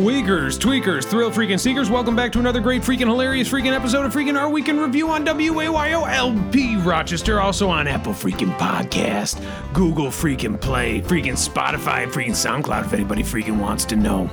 Weakers, tweakers, thrill freaking seekers, welcome back to another great freaking hilarious freaking episode of freaking our weekend review on WAYO LP Rochester, also on Apple freaking Podcast, Google freaking Play, freaking Spotify, freaking SoundCloud if anybody freaking wants to know.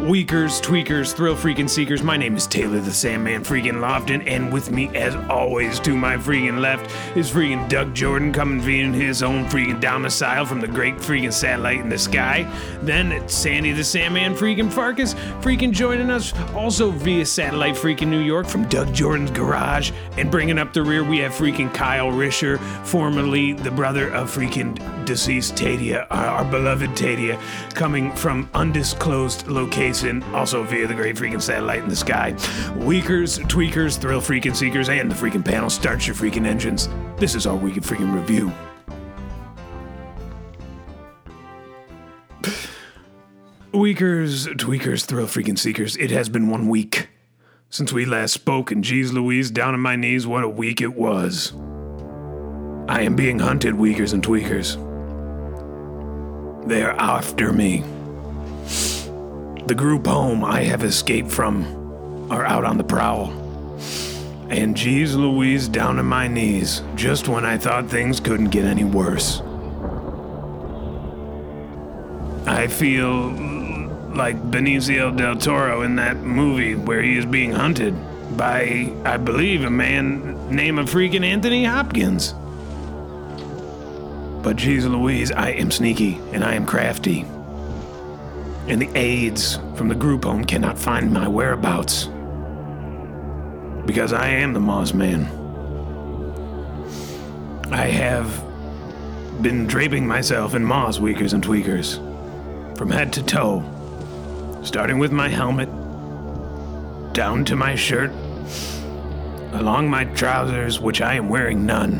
Weakers, tweakers, thrill freaking seekers, my name is Taylor the Sandman freaking Lofton, and with me as always to my freaking left is freaking Doug Jordan coming via his own freaking domicile from the great freaking satellite in the sky. Then it's Sandy the Sandman freaking Farkas freaking joining us also via satellite freaking New York from Doug Jordan's garage. And bringing up the rear, we have freaking Kyle Risher, formerly the brother of freaking deceased Tadia, our, our beloved Tadia, coming from undisclosed location, also via the great freaking satellite in the sky. Weakers, tweakers, thrill freaking seekers, and the freaking panel. Start your freaking engines. This is our weekend freaking review. Weakers, tweakers, thrill freaking seekers, it has been one week since we last spoke, and geez Louise, down on my knees, what a week it was. I am being hunted, weakers and tweakers. They are after me. The group home I have escaped from are out on the prowl. And geez Louise, down on my knees, just when I thought things couldn't get any worse. I feel like Benicio del Toro in that movie where he is being hunted by, I believe, a man named a freaking Anthony Hopkins. But geez Louise, I am sneaky and I am crafty. And the aides from the group home cannot find my whereabouts. Because I am the Moss Man. I have been draping myself in moss, weakers and tweakers, from head to toe. Starting with my helmet, down to my shirt, along my trousers, which I am wearing none,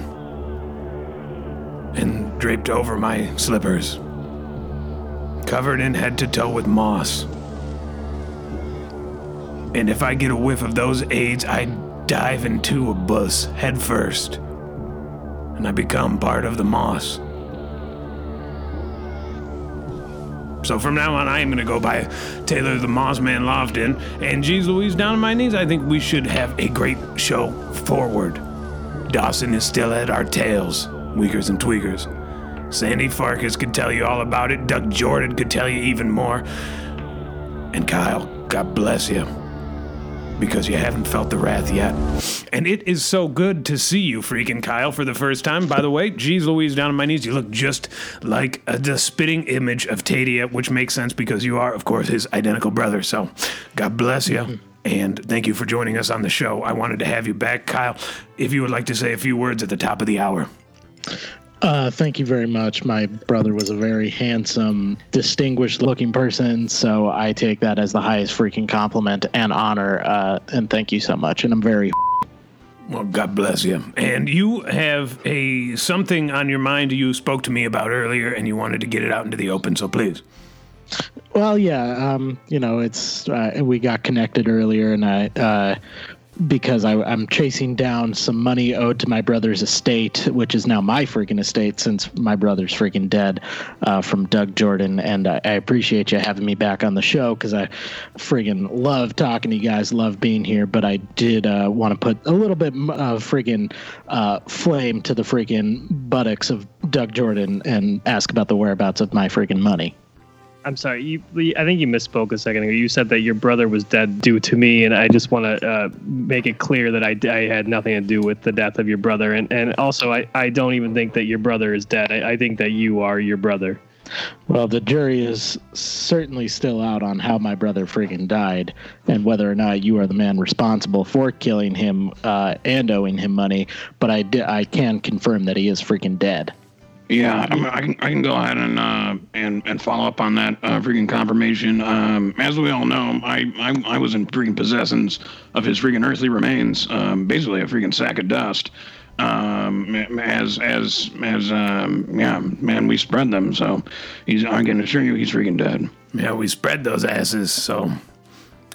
and draped over my slippers, covered in head to toe with moss. And if I get a whiff of those aids, I dive into a bus head first, and I become part of the moss. So from now on, I am going to go by Taylor the Mossman Lofton. And geez Louise, down on my knees, I think we should have a great show forward. Dawson is still at our tails, Weakers and Tweakers. Sandy Farkas could tell you all about it. Doug Jordan could tell you even more. And Kyle, God bless you because you haven't felt the wrath yet. And it is so good to see you, freaking Kyle, for the first time. By the way, geez Louise, down on my knees, you look just like a, the spitting image of Tadia, which makes sense because you are, of course, his identical brother. So God bless you. And thank you for joining us on the show. I wanted to have you back, Kyle. If you would like to say a few words at the top of the hour. Uh, thank you very much. My brother was a very handsome, distinguished looking person, so I take that as the highest freaking compliment and honor. Uh, and thank you so much. And I'm very. Well, God bless you. And you have a something on your mind you spoke to me about earlier, and you wanted to get it out into the open. So please. Well, yeah, um, you know, it's uh, we got connected earlier, and I uh, because I, am chasing down some money owed to my brother's estate, which is now my freaking estate since my brother's freaking dead, uh, from Doug Jordan. And I, I, appreciate you having me back on the show because I freaking love talking to you guys, love being here. But I did uh, want to put a little bit of freaking uh, flame to the freaking buttocks of Doug Jordan and ask about the whereabouts of my freaking money. I'm sorry. You, I think you misspoke a second ago. You said that your brother was dead due to me, and I just want to uh, make it clear that I, I had nothing to do with the death of your brother. And, and also, I, I don't even think that your brother is dead. I, I think that you are your brother. Well, the jury is certainly still out on how my brother freaking died and whether or not you are the man responsible for killing him uh, and owing him money. But I, di- I can confirm that he is freaking dead. Yeah, I, mean, I, can I can go ahead and uh, and and follow up on that uh, freaking confirmation. Um, as we all know, I, I I was in freaking possessions of his freaking earthly remains, um, basically a freaking sack of dust. Um, as as as um, yeah, man, we spread them. So he's I can assure you, he's freaking dead. Yeah, we spread those asses. So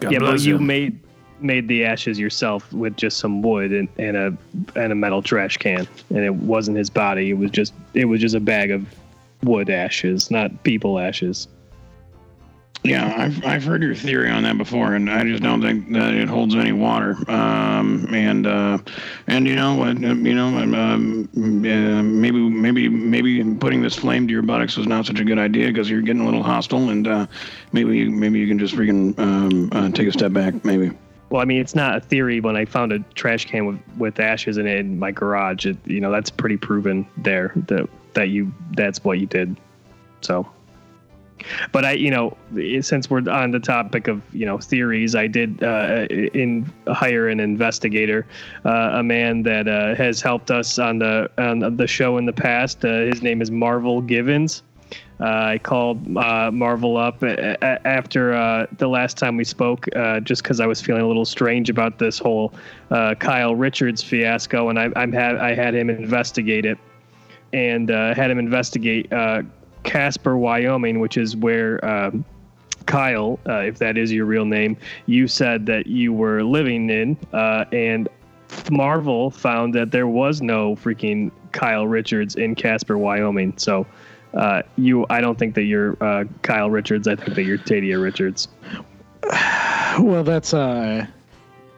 God yeah, but you made made the ashes yourself with just some wood and, and a and a metal trash can, and it wasn't his body. It was just it was just a bag of wood ashes, not people ashes. Yeah, I've I've heard your theory on that before, and I just don't think that it holds any water. Um, and uh, and you know, uh, you know, um, um, uh, maybe maybe maybe putting this flame to your buttocks was not such a good idea because you're getting a little hostile, and uh, maybe maybe you can just freaking um, uh, take a step back, maybe. Well, I mean, it's not a theory. When I found a trash can with, with ashes in it in my garage, it, you know, that's pretty proven there that that you that's what you did. So, but I, you know, since we're on the topic of you know theories, I did uh, in hire an investigator, uh, a man that uh, has helped us on the on the show in the past. Uh, his name is Marvel Givens. Uh, I called uh, Marvel up a- a- after uh, the last time we spoke, uh, just because I was feeling a little strange about this whole uh, Kyle Richards fiasco, and I, I'm had I had him investigate it, and uh, had him investigate uh, Casper, Wyoming, which is where. Um, Kyle, uh, if that is your real name, you said that you were living in, uh, and Marvel found that there was no freaking Kyle Richards in Casper, Wyoming. So, uh, you, I don't think that you're uh, Kyle Richards. I think that you're Tadia Richards. Well, that's uh,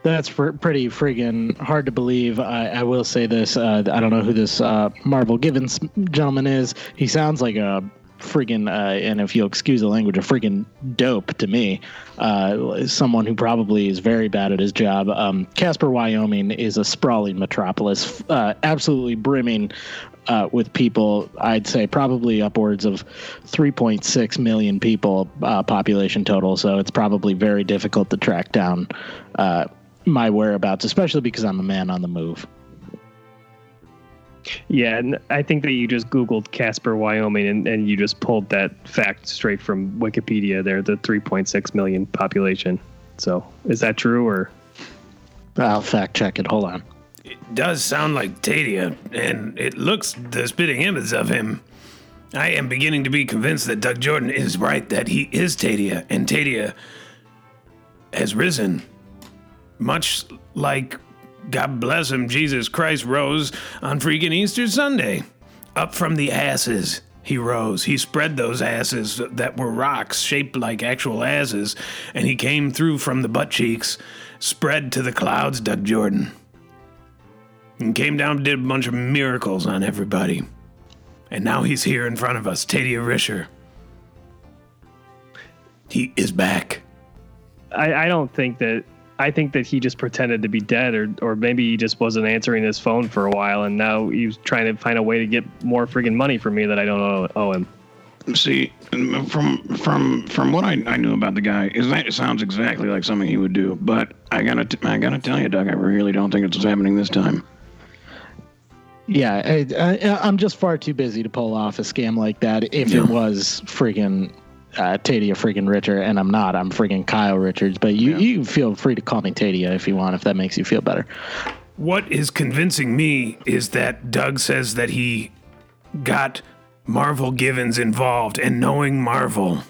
that's pr- pretty friggin' hard to believe. I, I will say this. Uh, I don't know who this uh, Marvel Givens gentleman is. He sounds like a friggin' uh, and if you'll excuse the language, a friggin' dope to me. Uh, someone who probably is very bad at his job. Um, Casper, Wyoming, is a sprawling metropolis, uh, absolutely brimming uh, with people. I'd say probably upwards of 3.6 million people uh, population total. So it's probably very difficult to track down uh, my whereabouts, especially because I'm a man on the move. Yeah, and I think that you just Googled Casper, Wyoming, and, and you just pulled that fact straight from Wikipedia there, the 3.6 million population. So is that true or? I'll fact check it. Hold on. Does sound like Tadia, and it looks the spitting image of him. I am beginning to be convinced that Doug Jordan is right that he is Tadia, and Tadia has risen. Much like, God bless him, Jesus Christ rose on freaking Easter Sunday. Up from the asses, he rose. He spread those asses that were rocks shaped like actual asses, and he came through from the butt cheeks, spread to the clouds, Doug Jordan and came down and did a bunch of miracles on everybody. And now he's here in front of us, Tadia Risher. He is back. I, I don't think that. I think that he just pretended to be dead, or or maybe he just wasn't answering his phone for a while, and now he's trying to find a way to get more friggin' money from me that I don't owe, owe him. See, from from from what I, I knew about the guy, is that it sounds exactly like something he would do. But I gotta t- I gotta tell you, Doug, I really don't think it's happening this time. Yeah, I, I, I'm just far too busy to pull off a scam like that. If Yeah. it was friggin' uh, Tadia friggin' Richard, and I'm not, I'm friggin' Kyle Richards. But you, Yeah. you feel free to call me Tadia if you want, if that makes you feel better. What is convincing me is that Doug says that he got Marvel Givens involved, and knowing Marvel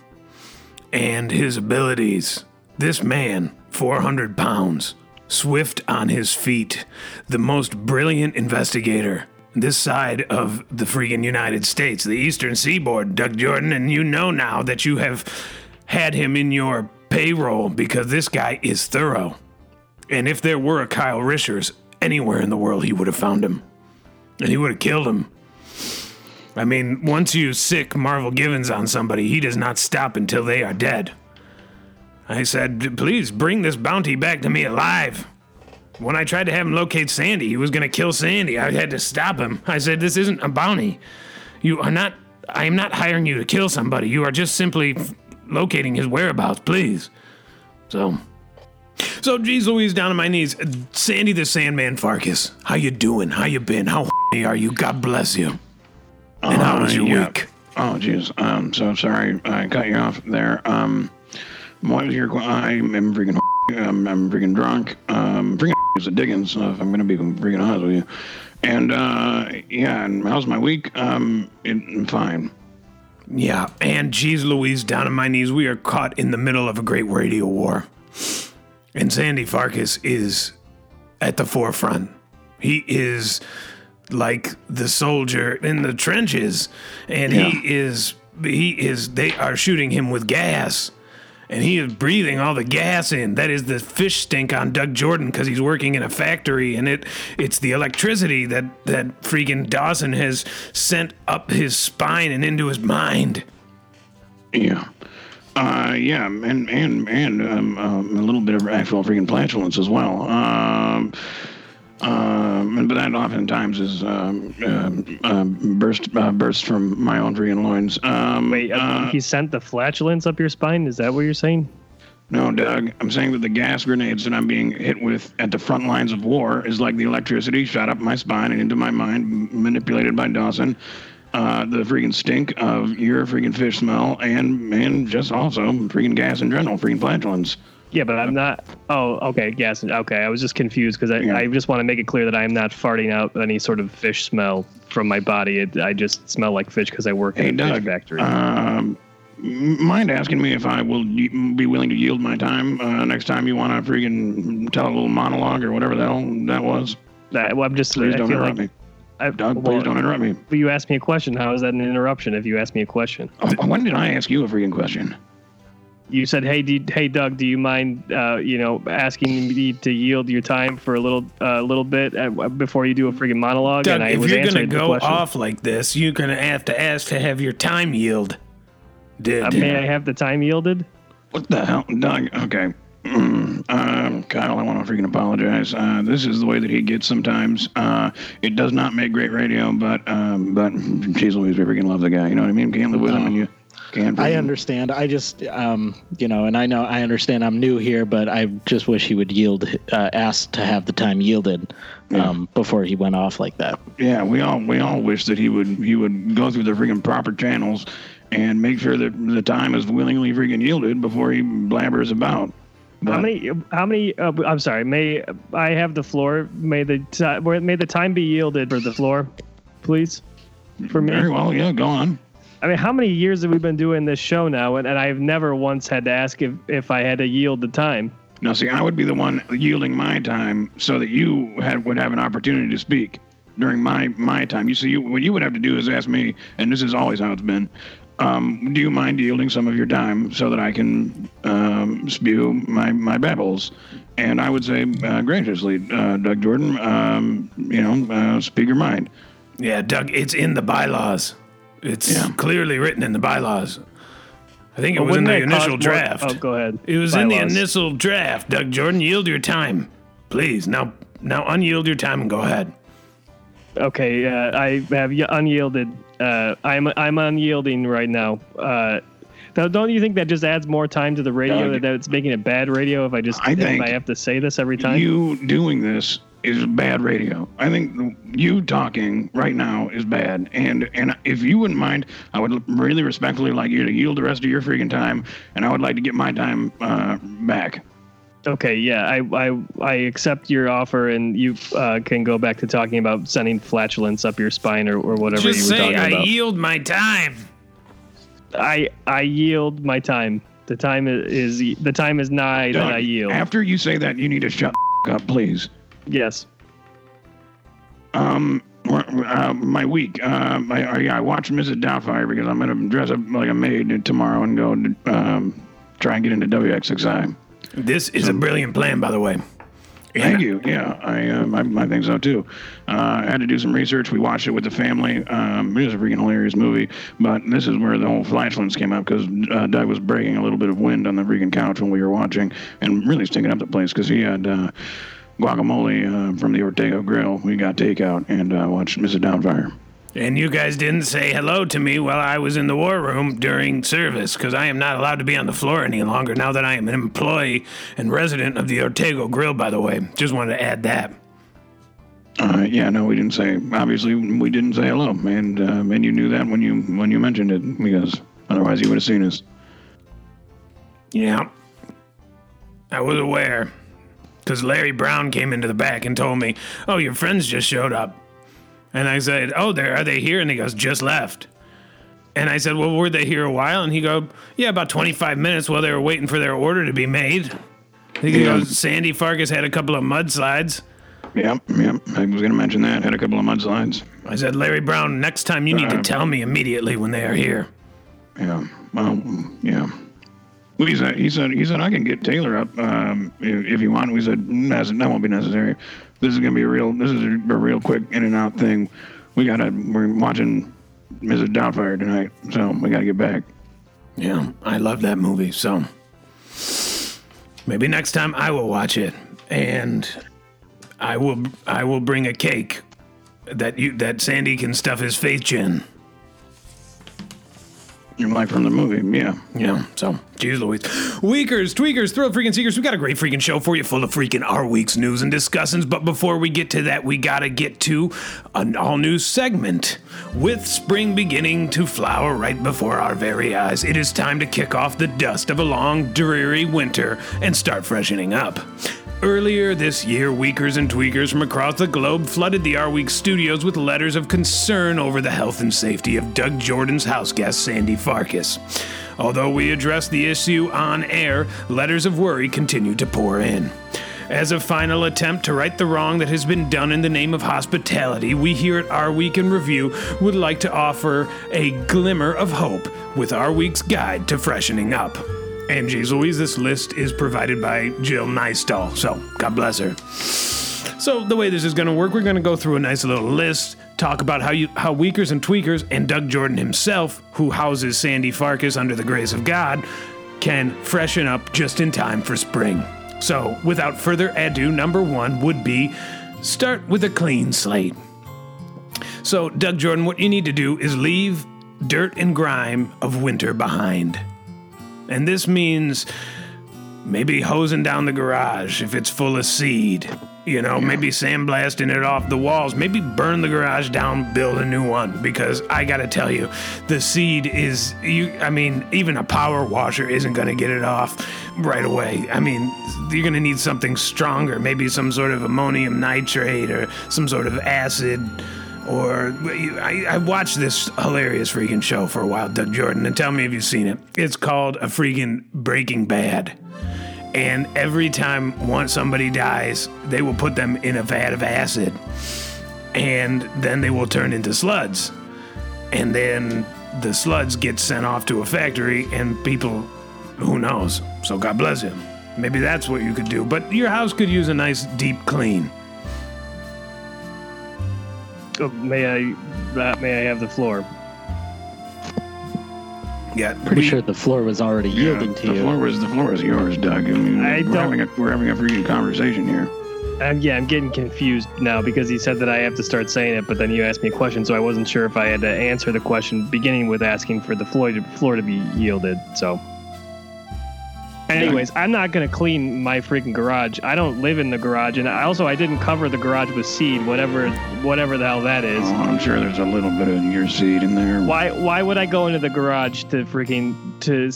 and his abilities, this man, 400 pounds, swift on his feet, the most brilliant investigator this side of the freaking United States, the Eastern Seaboard, Doug Jordan, and you know now that you have had him in your payroll because this guy is thorough. And if there were a Kyle Richards anywhere in the world, he would have found him. And he would have killed him. I mean, once you sick Marvel Givens on somebody, he does not stop until they are dead. I said, please bring this bounty back to me alive. When I tried to have him locate Sandy, he was going to kill Sandy. I had to stop him. I said, this isn't a bounty. You are not, I am not hiring you to kill somebody. You are just simply f- locating his whereabouts, please. So, so, geez Louise, down on my knees. Sandy the Sandman Farkas, how you doing? How you been? How are you? God bless you. And how was Uh, your yeah. week? Oh, jeez. Um, so sorry I cut you off there. Um, what was your? que- I'm, I'm freaking. Um, I'm freaking drunk. Um, freaking is a Diggins. Uh, if I'm gonna be freaking honest with you. And uh, yeah. And how's my week? Um, it, fine. Yeah, and geez Louise, down on my knees, we are caught in the middle of a great radio war. And Sandy Farkas is at the forefront. He is like the soldier in the trenches, and Yeah. he is he is they are shooting him with gas. And he is breathing all the gas in. That is the fish stink on Doug Jordan because he's working in a factory, and it it's the electricity that that freaking Dawson has sent up his spine and into his mind. Yeah. Uh, yeah, and and and um, um, a little bit of actual freaking flatulence as well. Um, um, but that oftentimes is um, um, um, burst uh, burst from my own freaking loins. Um, Wait, uh, uh, he sent the flatulence up your spine? Is that what you're saying? no, Doug, I'm saying that the gas grenades that I'm being hit with at the front lines of war is like the electricity shot up my spine and into my mind, manipulated by Dawson. Uh, the freaking stink of your freaking fish smell and and just also freaking gas in general, freaking flatulence. Yeah, but I'm not. Oh, okay. Yes. Okay. I was just confused because I, Yeah. I just want to make it clear that I am not farting out any sort of fish smell from my body. It, I just smell like fish because I work Hey, in a fish factory. Um, mind asking me if I will be willing to yield my time uh, next time you want to freaking tell a little monologue or whatever the hell that was? That- well, I'm just. Please I don't interrupt like me. I, Doug, well, please don't interrupt me. You asked me a question. How is that an interruption? If you ask me a question, Oh, when did I ask you a freaking question? You said, "Hey, do, hey, Doug, do you mind, uh, you know, asking me to yield your time for a little, uh, little bit uh, before you do a freaking monologue?" Doug, and I if was you're gonna go off like this, you're gonna have to ask to have your time yield. Did Uh, may I have the time yielded? What the hell, Doug? Okay. Mm, um, Kyle, I want to freaking apologize. Uh, this is the way that he gets sometimes. Uh, it does not make great radio, but um, but geez Louise, we freaking love the guy. You know what I mean? Can't live with him, and you can't. I understand. I just, um, you know, and I know I understand I'm new here, but I just wish he would yield, uh, ask to have the time yielded um, before he went off like that. Yeah, we all we all wish that he would he would go through the freaking proper channels and make sure that the time is willingly freaking yielded before he blabbers about. How many? How many? Uh, I'm sorry. May I have the floor? May the ti- may the time be yielded for the floor, please, for me. Very well, yeah, go on. I mean, how many years have we been doing this show now? And, and I've never once had to ask if, if I had to yield the time. Now, see, I would be the one yielding my time so that you had would have an opportunity to speak during my my time. You see, you, what you would have to do is ask me, and this is always how it's been. Um, do you mind yielding some of your time so that I can um, spew my my babbles? And I would say uh, graciously, uh, Doug Jordan, um, you know, uh, speak your mind. Yeah, Doug, it's in the bylaws. It's Yeah. clearly written in the bylaws. I think it was in the initial cause more- draft. oh, go ahead. It was in the initial draft. Doug Jordan, yield your time, please. Now, now unyield your time and go ahead. Okay, uh, I have y- unyielded. Uh, I'm I'm unyielding right now. Uh, th- don't you think that just adds more time to the radio? Doug. that it's making it bad radio if I just I if think I have to say this every time. You doing this is bad radio. I think you talking right now is bad. And and if you wouldn't mind, I would really respectfully like you to yield the rest of your freaking time, and I would like to get my time uh, back. Okay, yeah, I, I I accept your offer, and you uh, can go back to talking about sending flatulence up your spine or, or whatever Just you were say talking I about. yield my time. I I yield my time. The time is, is the time is nigh that I yield. After you say that, you need to shut up, please. Yes. Um, uh, my week. Uh, I, I, I watched Mrs. Doubtfire because I'm gonna dress up like a maid tomorrow and go um, try and get into WXXI. This is a brilliant plan, by the way. Thank you. Yeah, I, um, I I think so too. Uh, I had to do some research. We watched it with the family. Um, it was a freaking hilarious movie. But this is where the whole flatulence came up because uh, Doug was breaking a little bit of wind on the freaking couch when we were watching, and really stinking up the place because he had uh, guacamole uh, from the Ortega Grill. We got takeout and uh, watched Mrs. Doubtfire. And you guys didn't say hello to me while I was in the war room during service, because I am not allowed to be on the floor any longer now that I am an employee and resident of the Ortego Grill, by the way. Just wanted to add that. Uh, yeah, no, we didn't say. Obviously, we didn't say hello, and uh, and you knew that when you when you mentioned it because otherwise you would have seen us. Yeah. I was aware. Because Larry Brown came into the back and told me, Oh, your friends just showed up. And I said, Oh, there are they here? And he goes, Just left. And I said, Well, were they here a while? And he go, Yeah, about 25 minutes while they were waiting for their order to be made. He Yeah. goes, Sandy Farkas had a couple of mudslides. Yep, yep. I was going to mention that. Had a couple of mudslides. I said, Larry Brown, next time you need to Uh, tell me immediately when they are here. Yeah. Well, yeah. Well, he said, he said, he said, I can get Taylor up um, if, if you want. We said, that won't be necessary. This is gonna be a real, this is a, a real quick in and out thing. We gotta, we're watching Mrs. Doubtfire tonight, so we gotta get back. Yeah, I love that movie. So maybe next time I will watch it, and I will I will bring a cake that you that Sandy can stuff his face in. You're like from the movie, yeah. Yeah, so, geez Louise. Weakers, tweakers, thrill freaking seekers, we got a great freaking show for you full of freaking our week's news and discussions. But before we get to that, we gotta get to an all new segment. With spring beginning to flower right before our very eyes, it is time to kick off the dust of a long, dreary winter and start freshening up. Earlier this year, Weakers and Tweakers from across the globe flooded the R Week studios with letters of concern over the health and safety of Doug Jordan's house guest, Sandy Farkas. Although we addressed the issue on air, letters of worry continued to pour in. As a final attempt to right the wrong that has been done in the name of hospitality, we here at Our Week in Review would like to offer a glimmer of hope with Our Week's Guide to Freshening Up. And geez Louise, this list is provided by Jill Nystall, so God bless her. So the way this is going to work, we're going to go through a nice little list, talk about how you how Weakers and Tweakers and Doug Jordan himself, who houses Sandy Farkas under the grace of God, can freshen up just in time for spring. So, without further ado, number 1 would be start with a clean slate. So, Doug Jordan, what you need to do is leave dirt and grime of winter behind. And this means maybe hosing down the garage if it's full of seed. You know, maybe sandblasting it off the walls. Maybe burn the garage down, build a new one. Because I gotta tell you, the seed is you. I mean, even a power washer isn't gonna get it off right away. I mean, you're gonna need something stronger. Maybe some sort of ammonium nitrate or some sort of acid. Or I, I watched this hilarious freaking show for a while, Doug Jordan, and tell me if you've seen it. It's called a freaking Breaking Bad. And every time once somebody dies, they will put them in a vat of acid, and then they will turn into sluds, and then the sluds get sent off to a factory, and people, who knows? So God bless him. Maybe that's what you could do. But your house could use a nice deep clean. Oh, may I? Uh, may I have the floor? Yeah, Pretty we- sure the floor was already Yeah, yielding to you. the you. floor was the floor is yours, Doug. I mean, I we're don't- having a we're having a freaking conversation here. Um, yeah, I'm getting confused now because he said that I have to start saying it, but then you asked me a question, so I wasn't sure if I had to answer the question beginning with asking for the floor to, floor to be yielded. So, anyways, I'm not gonna clean my freaking garage. I don't live in the garage, and I also I didn't cover the garage with seed, whatever whatever the hell that is. Oh, I'm sure there's a little bit of your seed in there. Why why would I go into the garage to freaking to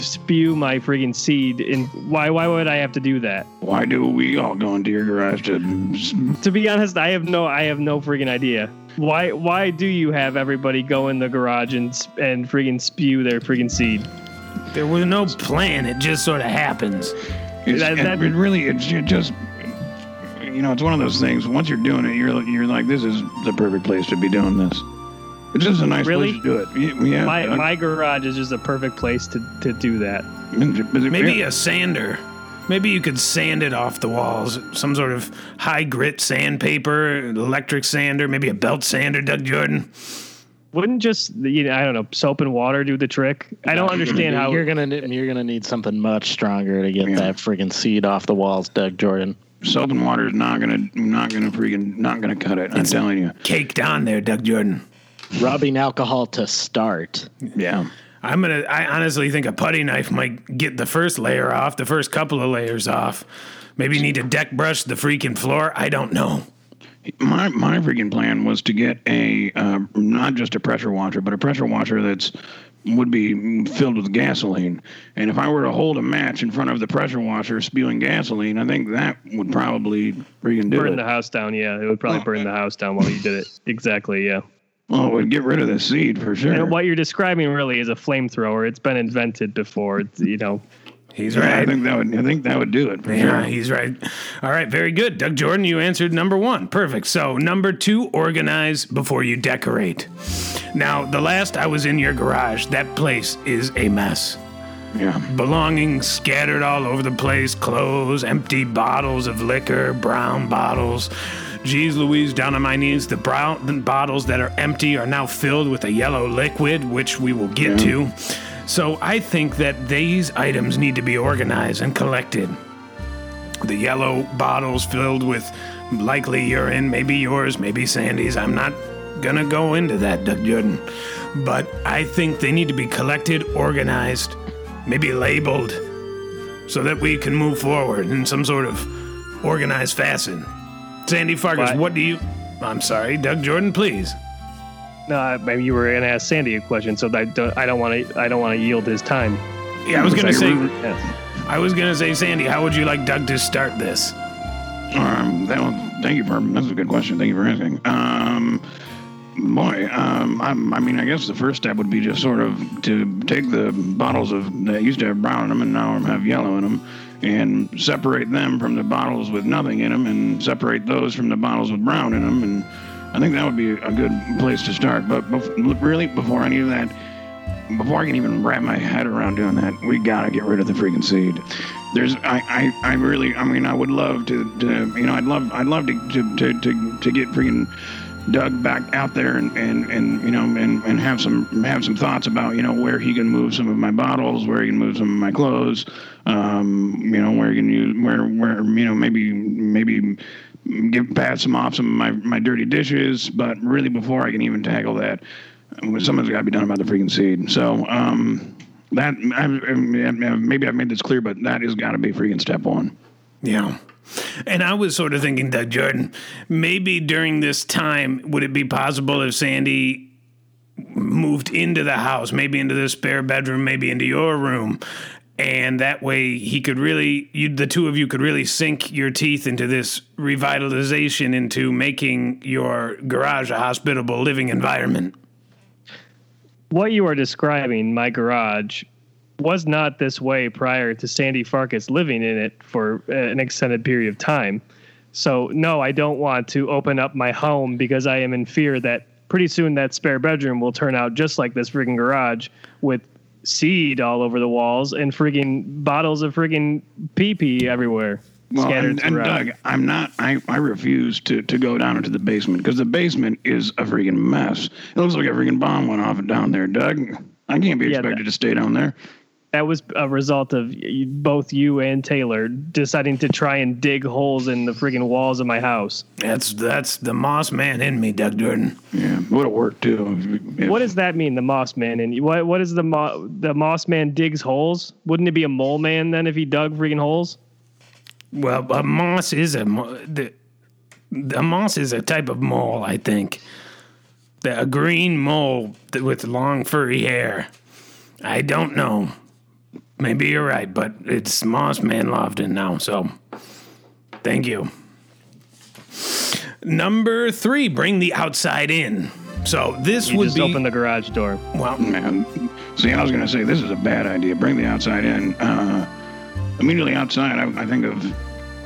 spew my freaking seed? And why why would I have to do that? Why do we all go into your garage to? To be honest, I have no I have no freaking idea. Why why do you have everybody go in the garage and and freaking spew their freaking seed? There was no plan. It just sort of happens. It's, That- it, that- it really, it's just, you know, it's one of those things. Once you're doing it, you're you're like, this is the perfect place to be doing this. It's just a nice Really? place to do it. Yeah, My uh, my garage is just a perfect place to, to do that. Maybe a sander. Maybe you could sand it off the walls. Some sort of high grit sandpaper, electric sander, maybe a belt sander, Doug Jordan. Wouldn't just you know I don't know soap and water do the trick? I don't understand how you're gonna you're gonna need something much stronger to get Yeah. that friggin' seed off the walls, Doug Jordan. soap and water is not gonna not gonna freaking not gonna cut it. I'm telling you. Caked on there, Doug Jordan. Rubbing alcohol to start. Yeah. I'm gonna. I honestly think a putty knife might get the first layer off, the first couple of layers off. Maybe need to deck brush the freaking floor. I don't know. My my freaking plan was to get a uh, not just a pressure washer, but a pressure washer that's would be filled with gasoline. And if I were to hold a match in front of the pressure washer spewing gasoline, I think that would probably freaking do burn it. the house down. Yeah, it would probably burn the house down while you did it. Exactly. Yeah. well, it would get rid of the seed for sure. And what you're describing really is a flamethrower. It's been invented before. It's, you know, He's Yeah, I right. think that would I think that would do it Yeah, sure. he's right. All right, very good. Doug Jordan, you answered number one. Perfect. So, number two, organize before you decorate. Now, the last I was in your garage, that place is a mess. Yeah. belongings scattered all over the place clothes, empty bottles of liquor, brown bottles. Geez Louise, down on my knees. The brown bottles that are empty are now filled with a yellow liquid, which we will get to. So I think that these items need to be organized and collected. The yellow bottles filled with likely urine, maybe yours, maybe Sandy's. I'm not gonna go into that, Doug Jordan. But I think they need to be collected, organized, maybe labeled, so that we can move forward in some sort of organized fashion. Sandy Farkas, What? what do you. I'm sorry, Doug Jordan, please. No, I- maybe you were gonna ask Sandy a question, so I don't. I don't want to. I don't want to yield his time. Yeah, I was gonna say. Yes. I was gonna say, Sandy, how would you like Doug to start this? Um, that was, thank you for that's a good question. Thank you for asking. Um, boy, um, I'm, I mean, I guess the first step would be just sort of to take the bottles of that used to have brown in them and now have yellow in them, and separate them from the bottles with nothing in them, and separate those from the bottles with brown in them, and I think that would be a good place to start. But bef- really, before any of that, before I can even wrap my head around doing that, we gotta get rid of the freaking seed. There's, I, I, I really, I mean, I would love to, to you know, I'd love, I'd love to, to, to, to, to get freaking Doug back out there and, and, and you know, and, and have some, have some thoughts about, you know, where he can move some of my bottles, where he can move some of my clothes, um, you know, where he can use, where, where, you know, maybe, maybe give pass some off some of my, my dirty dishes. But really, before I can even tackle that, something's got to be done about the freaking seed. So um, that I, maybe I've made this clear, but that has got to be freaking step one. Yeah. And I was sort of thinking, Doug Jordan, maybe during this time, would it be possible if Sandy moved into the house, maybe into the spare bedroom, maybe into your room? And that way he could really, you, the two of you could really sink your teeth into this revitalization, into making your garage a hospitable living environment. What you are describing, my garage, was not this way prior to Sandy Farkas living in it for uh, an extended period of time. So no, I don't want to open up my home because I am in fear that pretty soon that spare bedroom will turn out just like this friggin' garage with seed all over the walls and friggin' bottles of friggin' pee pee everywhere. Well, scattered and, and. Doug, I'm not. I, I refuse to, to go down into the basement because the basement is a freaking mess. It looks like a freaking bomb went off down there, Doug. I can't be Yeah, expected that- to stay down there. That was a result of both you and Taylor deciding to try and dig holes in the friggin' walls of my house. That's that's the Moss man in me, Doug Jordan. Yeah, would have worked too. If- What does that mean, the Moss Man? And what what is the mo- the Moss Man digs holes? Wouldn't it be a mole man then if he dug freaking holes? Well, a moss is a mo- the, a moss is a type of mole, I think. The, a green mole th- with long furry hair. I don't know. Maybe you're right, but it's Moss Man Lofton now, so thank you. Number three, bring the outside in. So this You would just be open the garage door. well. Man, see, I was going to say this is a bad idea. Bring the outside in. Uh, immediately outside, I, I think of,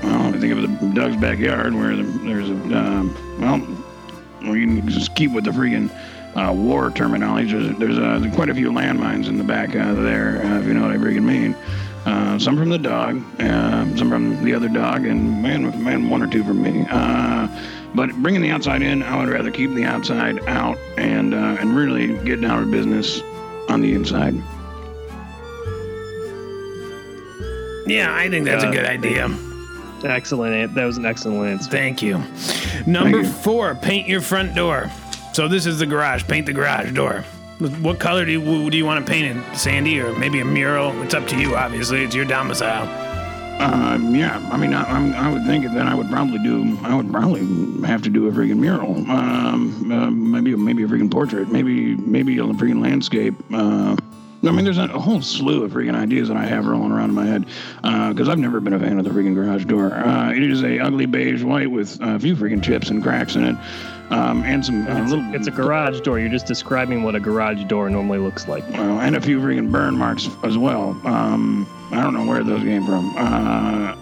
well, I think of the Doug's backyard where the, there's a, um, well, we can just keep with the freaking uh, war terminology. There's, there's uh, quite a few landmines in the back uh, there, uh, if you know what I freaking mean. Uh, some from the dog, uh, some from the other dog, and man, man, one or two from me. Uh, but bringing the outside in, I would rather keep the outside out and uh, and really get down to business on the inside. Yeah, I think that's a good idea. Excellent. That was an excellent answer. Thank you. Number you. four, paint your front door. So this is the garage. Paint the garage door. What color do you, do you want to paint it, Sandy, or maybe a mural? It's up to you. Obviously, it's your domicile. Um, yeah, I mean, I, I'm- I would think that I would probably do. I would probably have to do a freaking mural. Um, uh, maybe maybe a freaking portrait. Maybe maybe a freaking landscape. Uh, I mean, there's a, whole slew of freaking ideas that I have rolling around in my head because I've never been a fan of the freaking garage door. Uh, it is a ugly beige white with a few freaking chips and cracks in it, um, and some It's, little. it's a garage door. You're just describing what a garage door normally looks like. well, and a few freaking burn marks as well. Um, I don't know where those came from. Uh,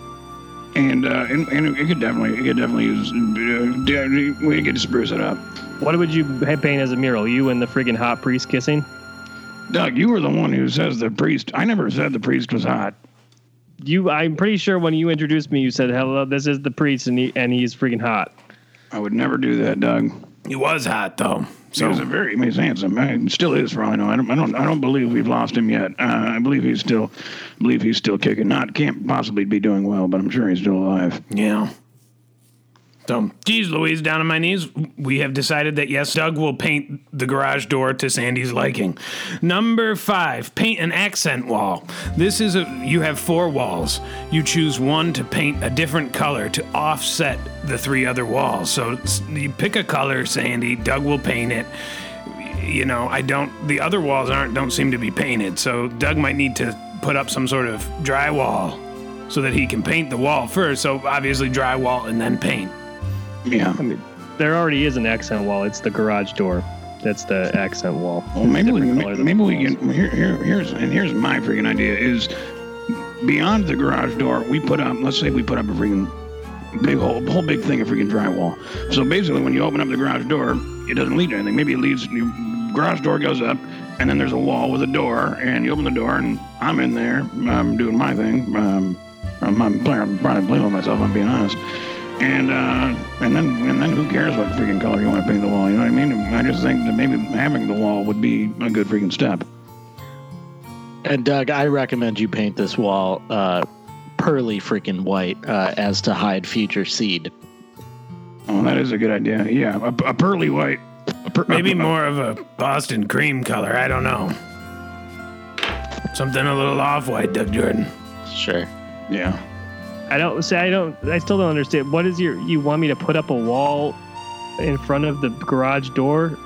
and, uh, and and it could definitely it could definitely use uh, we could spruce it up. What would you paint as a mural? You and the friggin' hot priest kissing? Doug, you were the one who says the priest. I never said the priest was hot. You, I'm pretty sure when you introduced me, you said, "Hello, this is the priest, and he and he's freaking hot." I would never do that, Doug. He was hot though. He So was a very, he's handsome. I, still is, for all I know. I don't, I don't, I don't believe we've lost him yet. Uh, I believe he's still, believe he's still kicking. Not can't possibly be doing well, but I'm sure he's still alive. yeah. So, geez, Louise, down on my knees, we have decided that yes, Doug will paint the garage door to Sandy's liking. Number five, paint an accent wall. This is a, you have four walls. You choose one to paint a different color to offset the three other walls. So you pick a color, Sandy, Doug will paint it. You know, I don't, the other walls aren't, don't seem to be painted. So Doug might need to put up some sort of drywall so that he can paint the wall first. So obviously drywall and then paint. Yeah. I mean, there already is an accent wall. It's the garage door. That's the accent wall. Well, maybe we Different can, maybe we can. Here, here, here's and here's my freaking idea is beyond the garage door. We put up. Let's say we put up a freaking big whole whole big thing of freaking drywall. So basically, when you open up the garage door, it doesn't lead to anything. Maybe it leads. Your garage door goes up, and then there's a wall with a door, and you open the door, and I'm in there. I'm doing my thing. Um, I'm, I'm, playing, I'm probably playing with myself. I'm being honest. And uh, and then and then who cares what freaking color you want to paint the wall? You know what I mean? I just think that maybe having the wall would be a good freaking step. And Doug, I recommend you paint this wall uh, pearly freaking white uh, as to hide future seed. Oh, that is a good idea. Yeah, a, a pearly white. A per- Maybe a- more of a Boston cream color. I don't know. Something a little off white, Doug Jordan. Sure. Yeah. I don't say I don't. I still don't understand. What is your? You want me to put up a wall in front of the garage door?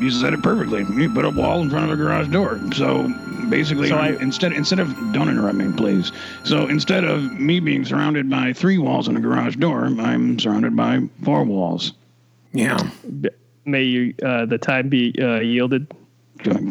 You said it perfectly. You put a wall in front of a garage door. So basically, So I'm- I- instead instead of don't interrupt me, please. So instead of me being surrounded by three walls and a garage door, I'm surrounded by four walls. Yeah. May you, uh, the time be uh, yielded.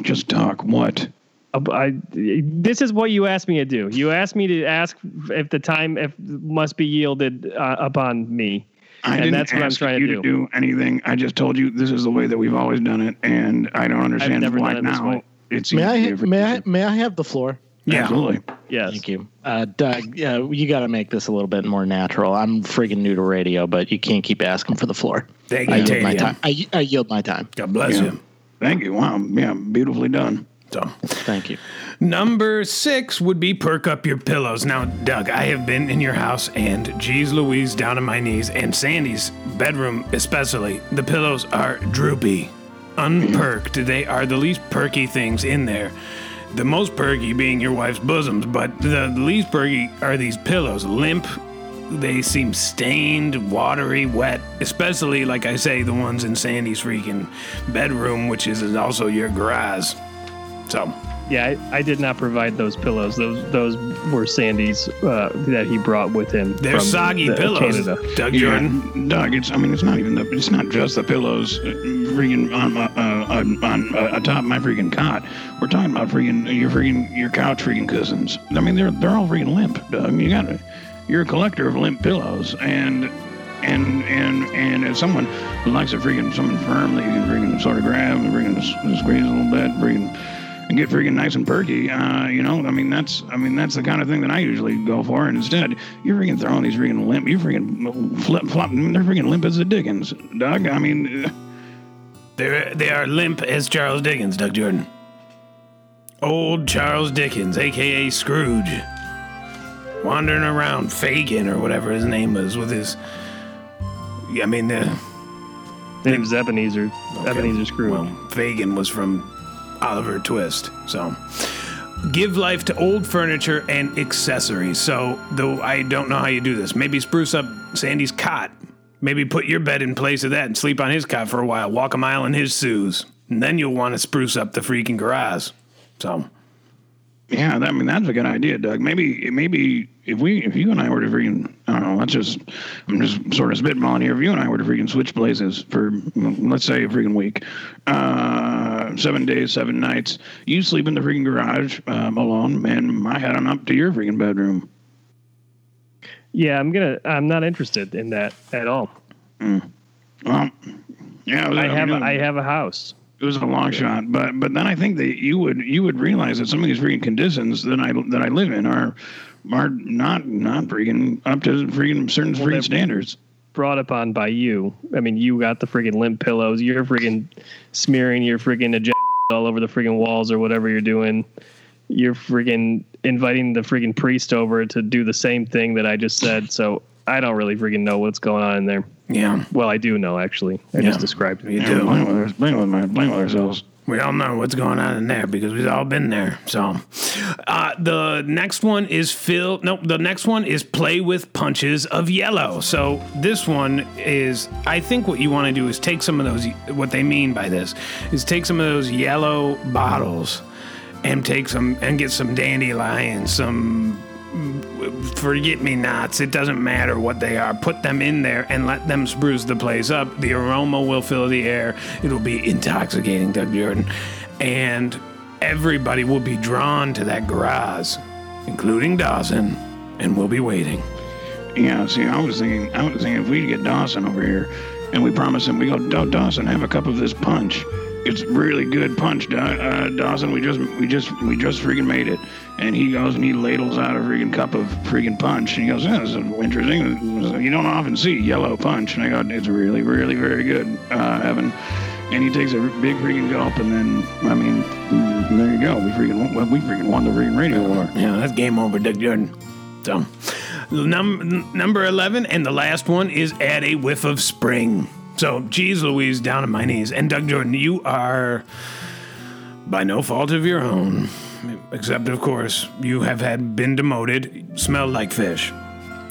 Just talk. What? Uh, I, this is what you asked me to do. You asked me to ask if the time if must be yielded uh, upon me. I And didn't that's what I'm ask trying to you do. anything. I just told you this is the way that we've always done it, and I don't understand never why done it this now way. it's May I easier for may. I may I have the floor? Yeah. Absolutely. Yes. Thank you, uh, Doug. Yeah, you got to make this a little bit more natural. I'm friggin' new to radio, but you can't keep asking for the floor. Thank I you, yield my time. I, I yield my time. God bless Yeah. you. Thank you. Wow. Yeah. Beautifully done. So, Thank you. number six would be perk up your pillows. Now, Doug, I have been in your house, and geez Louise, down on my knees, and Sandy's bedroom especially. The pillows are droopy, unperked. They are the least perky things in there. The most perky being your wife's bosoms, but the least perky are these pillows, limp. They seem stained, watery, wet, especially, like I say, the ones in Sandy's freaking bedroom, which is also your garage. So, Yeah, I, I did not provide those pillows. Those those were Sandy's uh, that he brought with him. They're from soggy the- pillows, Canada. Doug Jordan. Yeah, Doug. It's. I mean, it's not even the. It's not just the pillows. uh, Freaking on my uh, on, on uh, atop my freaking cot. We're talking about freaking your freaking your couch freaking cousins. I mean, they're they're all freaking limp, Doug. You got to. You're a collector of limp pillows, and and and and as someone who likes a freaking something firm that you can freaking sort of grab and freaking s- squeeze a little bit, freaking and get freaking nice and perky. Uh, you know, I mean that's I mean that's the kind of thing that I usually go for. And instead, you're freaking throwing these freaking limp, you freaking flip flop, they're freaking limp as the Dickens, Doug. I mean, They're, they are limp as Charles Dickens, Doug Jordan. Old Charles Dickens, aka Scrooge. Wandering around Fagin or whatever his name was with his. I mean, the. His name is Ebenezer. Ebenezer Scrooge. Well, Fagin was from Oliver Twist. So, give life to old furniture and accessories. So, though I don't know how you do this, maybe spruce up Sandy's cot. Maybe put your bed in place of that and sleep on his cot for a while. Walk a mile in his shoes. And then you'll want to spruce up the freaking garage. So, yeah, I mean that's a good idea, Doug. Maybe maybe if we if you and I were to freaking I don't know, let's just I'm just sort of spitballing here. If you and I were to freaking switch places for let's say a freaking week, uh, seven days, seven nights, you sleep in the freaking garage um, alone, and I head on up to your freaking bedroom. Yeah, I'm gonna. I'm not interested in that at all. Well, yeah, I have. mean, A, I have a house. It was a long shot, but but then I think that you would you would realize that some of these freaking conditions that I that I live in are are not not freaking up to freaking certain Well, freaking standards. Brought upon by you. I mean, you got the freaking limp pillows. You're freaking smearing your freaking agenda all over the freaking walls or whatever you're doing. You're freaking inviting the freaking priest over to do the same thing that I just said. So I don't really freaking know what's going on in there. Yeah, Well, I do know actually. I Yeah. just described it. you Yeah, do. blame with, our- blame with, my, blame with ourselves. We all know what's going on in there because we've all been there. So, uh, the next one is fill. Nope. The next one is play with punches of yellow. So this one is. I think what you want to do is take some of those. What they mean by this is take some of those yellow bottles and take some and get some dandelions, some forget me nots. It doesn't matter what they are. Put them in there and let them spruce the place up. The aroma will fill the air. It'll be intoxicating, Doug Jordan. And everybody will be drawn to that garage, including Dawson, and we'll be waiting. Yeah, see, I was thinking, I was thinking if we get Dawson over here, and we promise him, we go, "Daw- Dawson, have a cup of this punch. It's really good punch, uh, Dawson. We just, we just, we just freaking made it. And he goes and he ladles out a freaking cup of freaking punch. And he goes, yeah, this is interesting. You don't often see yellow punch. And I go, it's really, really very good, uh, Evan. And he takes a big freaking gulp, and then, I mean, there you go. We freaking, won- we freaking won the freaking radio war. Yeah, that's game over, Doug Jordan. So, num- number 11, and the last one is add a whiff of spring. So, geez Louise, down on my knees. And Doug Jordan, you are by no fault of your own, except, of course, you have had been demoted, smelled like fish,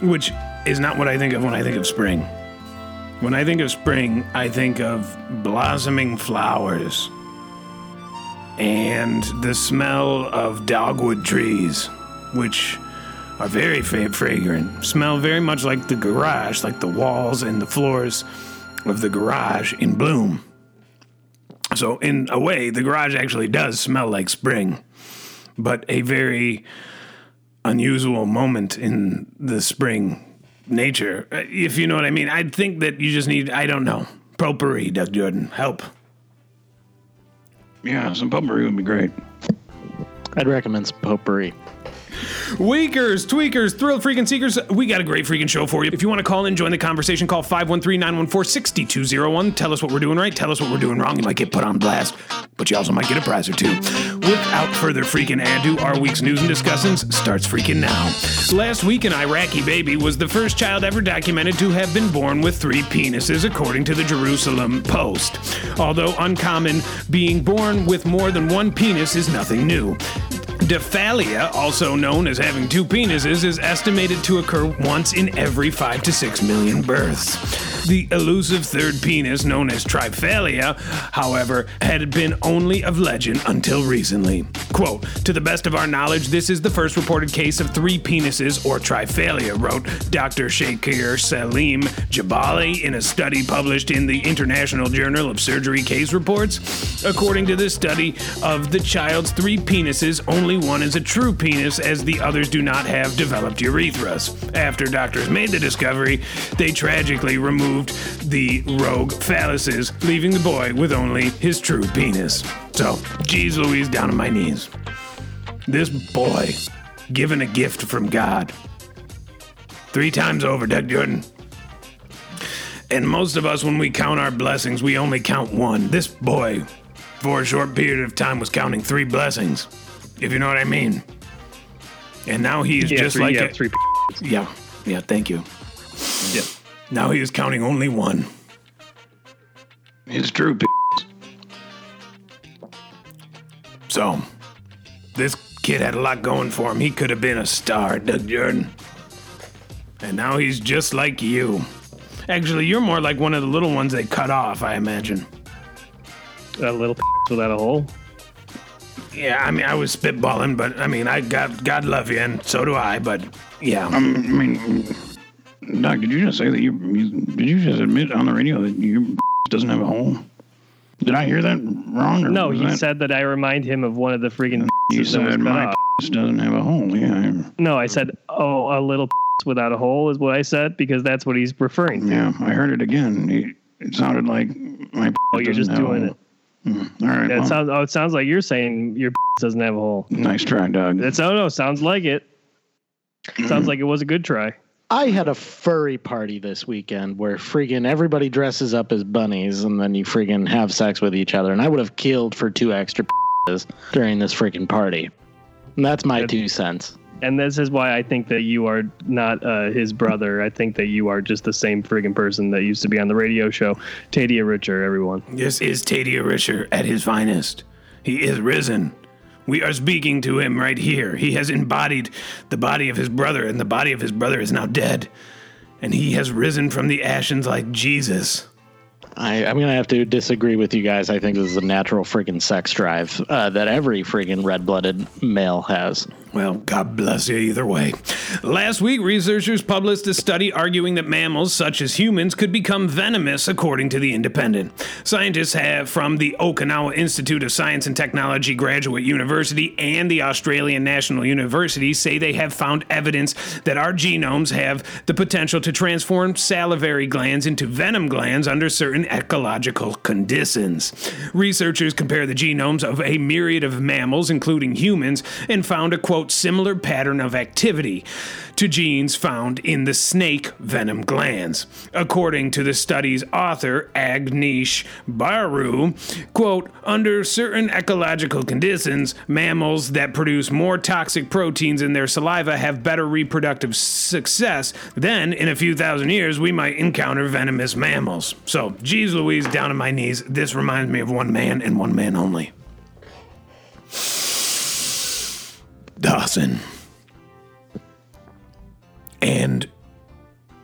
which is not what I think of when I think of spring. When I think of spring, I think of blossoming flowers and the smell of dogwood trees, which are very fragrant. Smell very much like the garage, like the walls and the floors of the garage in bloom. So, in a way, the garage actually does smell like spring, but a very unusual moment in the spring nature, uh, if you know what I mean. I think that you just need, I don't know, potpourri, Doug Jordan. Help. Yeah, some potpourri would be great. I'd recommend some potpourri. Weakers, tweakers, thrill freaking seekers, we got a great freaking show for you. If you want to call in, join the conversation, call 513-914-6201. Tell us what we're doing right, tell us what we're doing wrong. You might get put on blast, but you also might get a prize or two. Without further freaking ado, our week's news and discussins starts freaking now. Last week, an Iraqi baby was the first child ever documented to have been born with three penises, according to the Jerusalem Post. Although uncommon, being born with more than one penis is nothing new. Diphallia, also known as having two penises, is estimated to occur once in every 5 to 6 million births. The elusive third penis, known as triphallia, however, had been only of legend until recently. Quote, to the best of our knowledge, this is the first reported case of three penises or triphallia, wrote Dr. Shakir Salim Jabali in a study published in the International Journal of Surgery Case Reports. According to this study, of the child's three penises, only one is a true penis, as the others do not have developed urethras. After doctors made the discovery, they tragically removed the rogue phalluses, leaving the boy with only his true penis. So, geez Louise, down on my knees. This boy, given a gift from God. Three times over, Doug Jordan. And most of us, when we count our blessings, we only count one. This boy, for a short period of time, was counting three blessings, if you know what I mean. And now he's Yeah, just three, like yeah, a- three. yeah, yeah. Thank you. Yeah. Now he is counting only one. It's true. So, this kid had a lot going for him. He could have been a star, Doug Jordan. And now he's just like you. Actually, you're more like one of the little ones they cut off, I imagine. A little without a hole. Yeah, I mean, I was spitballing, but I mean, I God, God love you, and so do I. But yeah, Um, I mean, Doc, did you just say that you, you did you just admit on the radio that your doesn't have a hole? Did I hear that wrong? Or No, was he that, said that I remind him of one of the freaking. you said my doesn't have a hole. Yeah, No, I said, oh, a little without a hole is what I said because that's what he's referring to. yeah, I heard it again. It, it sounded like my. Oh, you're just have a doing hole. It. All right. That well, sounds. Oh, it sounds like you're saying your doesn't have a hole. nice try, Doug. That's. Oh no. Sounds like it. Sounds hmm. like it was a good try. I had a furry party this weekend where friggin' everybody dresses up as bunnies and then you friggin' have sex with each other. And I would have killed for two extra during this friggin' party. And that's my That- two cents. And this is why I think that you are not uh, his brother. I think that you are just the same friggin' person that used to be on the radio show, Tadia Richer. Everyone. This is Tadia Risher at his finest. He is risen. We are speaking to him right here. He has embodied the body of his brother, and the body of his brother is now dead. And he has risen from the ashes like Jesus. I, I'm gonna have to disagree with you guys. I think this is a natural friggin' sex drive uh, that every friggin' red-blooded male has. Well, God bless you either way. Last week, researchers published a study arguing that mammals, such as humans, could become venomous, according to The Independent. Scientists have from the Okinawa Institute of Science and Technology Graduate University and the Australian National University say they have found evidence that our genomes have the potential to transform salivary glands into venom glands under certain ecological conditions. Researchers compare the genomes of a myriad of mammals, including humans, and found a quote similar pattern of activity to genes found in the snake venom glands. According to the study's author, Agneesh Barua, quote, under certain ecological conditions, mammals that produce more toxic proteins in their saliva have better reproductive success. Then, in a few thousand years, we might encounter venomous mammals. So, geez Louise, down on my knees, this reminds me of one man and one man only. Dawson. And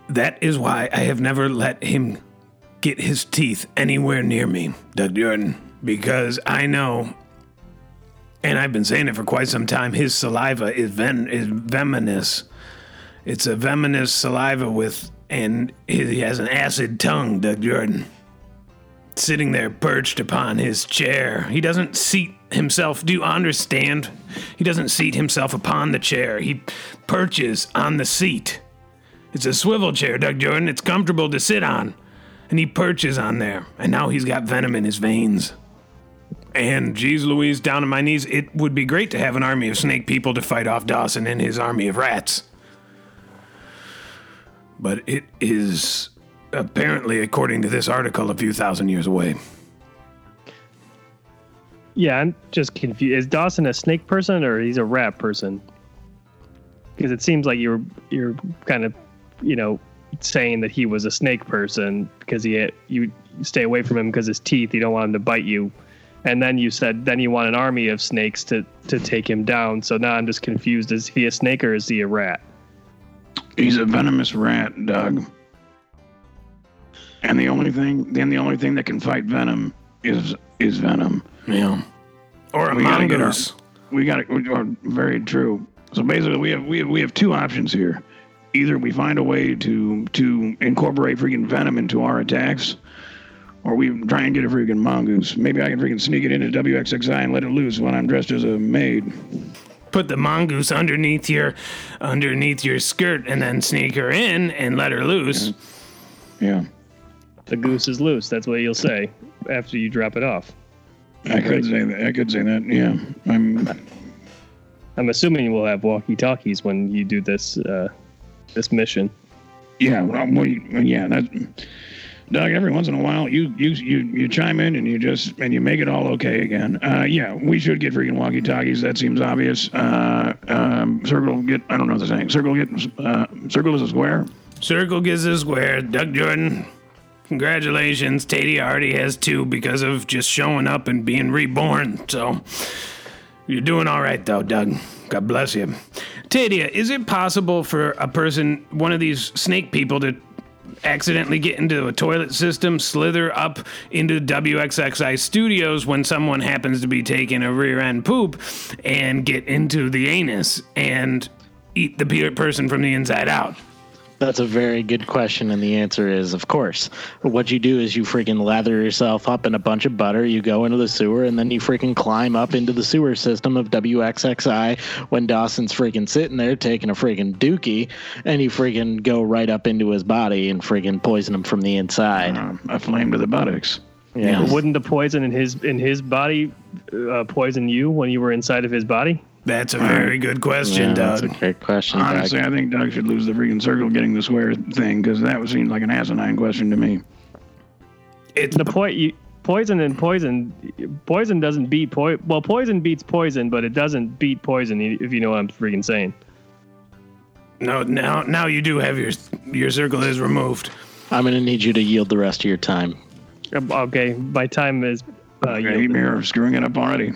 that is why I have never let him get his teeth anywhere near me, Doug Jordan, because I know, and I've been saying it for quite some time, his saliva is, ven- is venomous. It's a venomous saliva with, and he has an acid tongue, Doug Jordan. Sitting there perched upon his chair. He doesn't seat himself. Do you understand? He doesn't seat himself upon the chair. He perches on the seat. It's a swivel chair, Doug Jordan. It's comfortable to sit on. And he perches on there. And now he's got venom in his veins. And geez Louise, down on my knees, it would be great to have an army of snake people to fight off Dawson and his army of rats. But it is apparently, according to this article, a few thousand years away. Yeah, I'm just confused. Is Dawson a snake person or he's a rat person? Because it seems like you're you're kind of, you know, saying that he was a snake person because he you stay away from him because his teeth. You don't want him to bite you, and then you said then you want an army of snakes to to take him down. So now I'm just confused. Is he a snake or is he a rat? He's a venomous rat, Doug. And the only thing, then the only thing that can fight venom is is venom. Yeah. Or a We gotta get our- mongoose. We got it. Very true. So basically, we have we have we have two options here. Either we find a way to to incorporate freaking venom into our attacks, or we try and get a freaking mongoose. Maybe I can freaking sneak it into WXXI and let it loose when I'm dressed as a maid. Put the mongoose underneath your underneath your skirt and then sneak her in and let her loose. Yeah, The goose is loose. That's what you'll say after you drop it off. I could say that. I could say that. Yeah, I'm. I'm assuming we'll have walkie talkies when you do this uh, this mission. Yeah, well, we, yeah. That, Doug. Every once in a while, you you you you chime in and you just and you make it all okay again. Uh, yeah, we should get freaking walkie talkies. That seems obvious. Uh, um, circle get. I don't know what they're saying. Circle get. Uh, circle is a square. Circle gives a square. Doug Jordan, congratulations. Tatey already has two because of just showing up and being reborn. So you're doing all right, though, Doug. God bless you. Tadia, is it possible for a person, one of these snake people, to accidentally get into a toilet system, slither up into WXXI studios when someone happens to be taking a rear end poop, and get into the anus and eat the person from the inside out? That's a very good question, and the answer is, of course. What you do is you freaking lather yourself up in a bunch of butter, you go into the sewer, and then you freaking climb up into the sewer system of WXXI when Dawson's freaking sitting there taking a freaking dookie, and you freaking go right up into his body and freaking poison him from the inside. A flame to the buttocks. Yeah. Wouldn't the poison in his in his body uh, poison you when you were inside of his body? That's a very good question, Yeah, that's Doug. a great question. Doug. Honestly, I think Doug should lose the freaking circle getting the swear thing because that was seemed like an asinine question to me. It's The point you, poison and poison, poison doesn't beat poison. Well, poison beats poison, but it doesn't beat poison. If you know what I'm freaking saying. no now now you do have your your circle is removed. I'm going to need you to yield the rest of your time. Um, Okay, my time is. Uh, Okay, you're screwing it up already.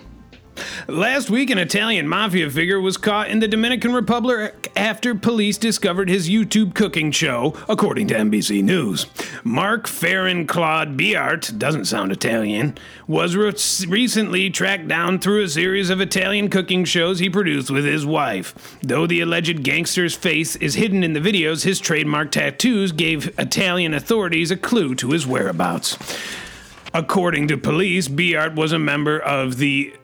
Last week, an Italian mafia figure was caught in the Dominican Republic after police discovered his YouTube cooking show, according to NBC News. Mark Feren Claude Biart, doesn't sound Italian, was re- recently tracked down through a series of Italian cooking shows he produced with his wife. Though the alleged gangster's face is hidden in the videos, his trademark tattoos gave Italian authorities a clue to his whereabouts. According to police, Biart was a member of the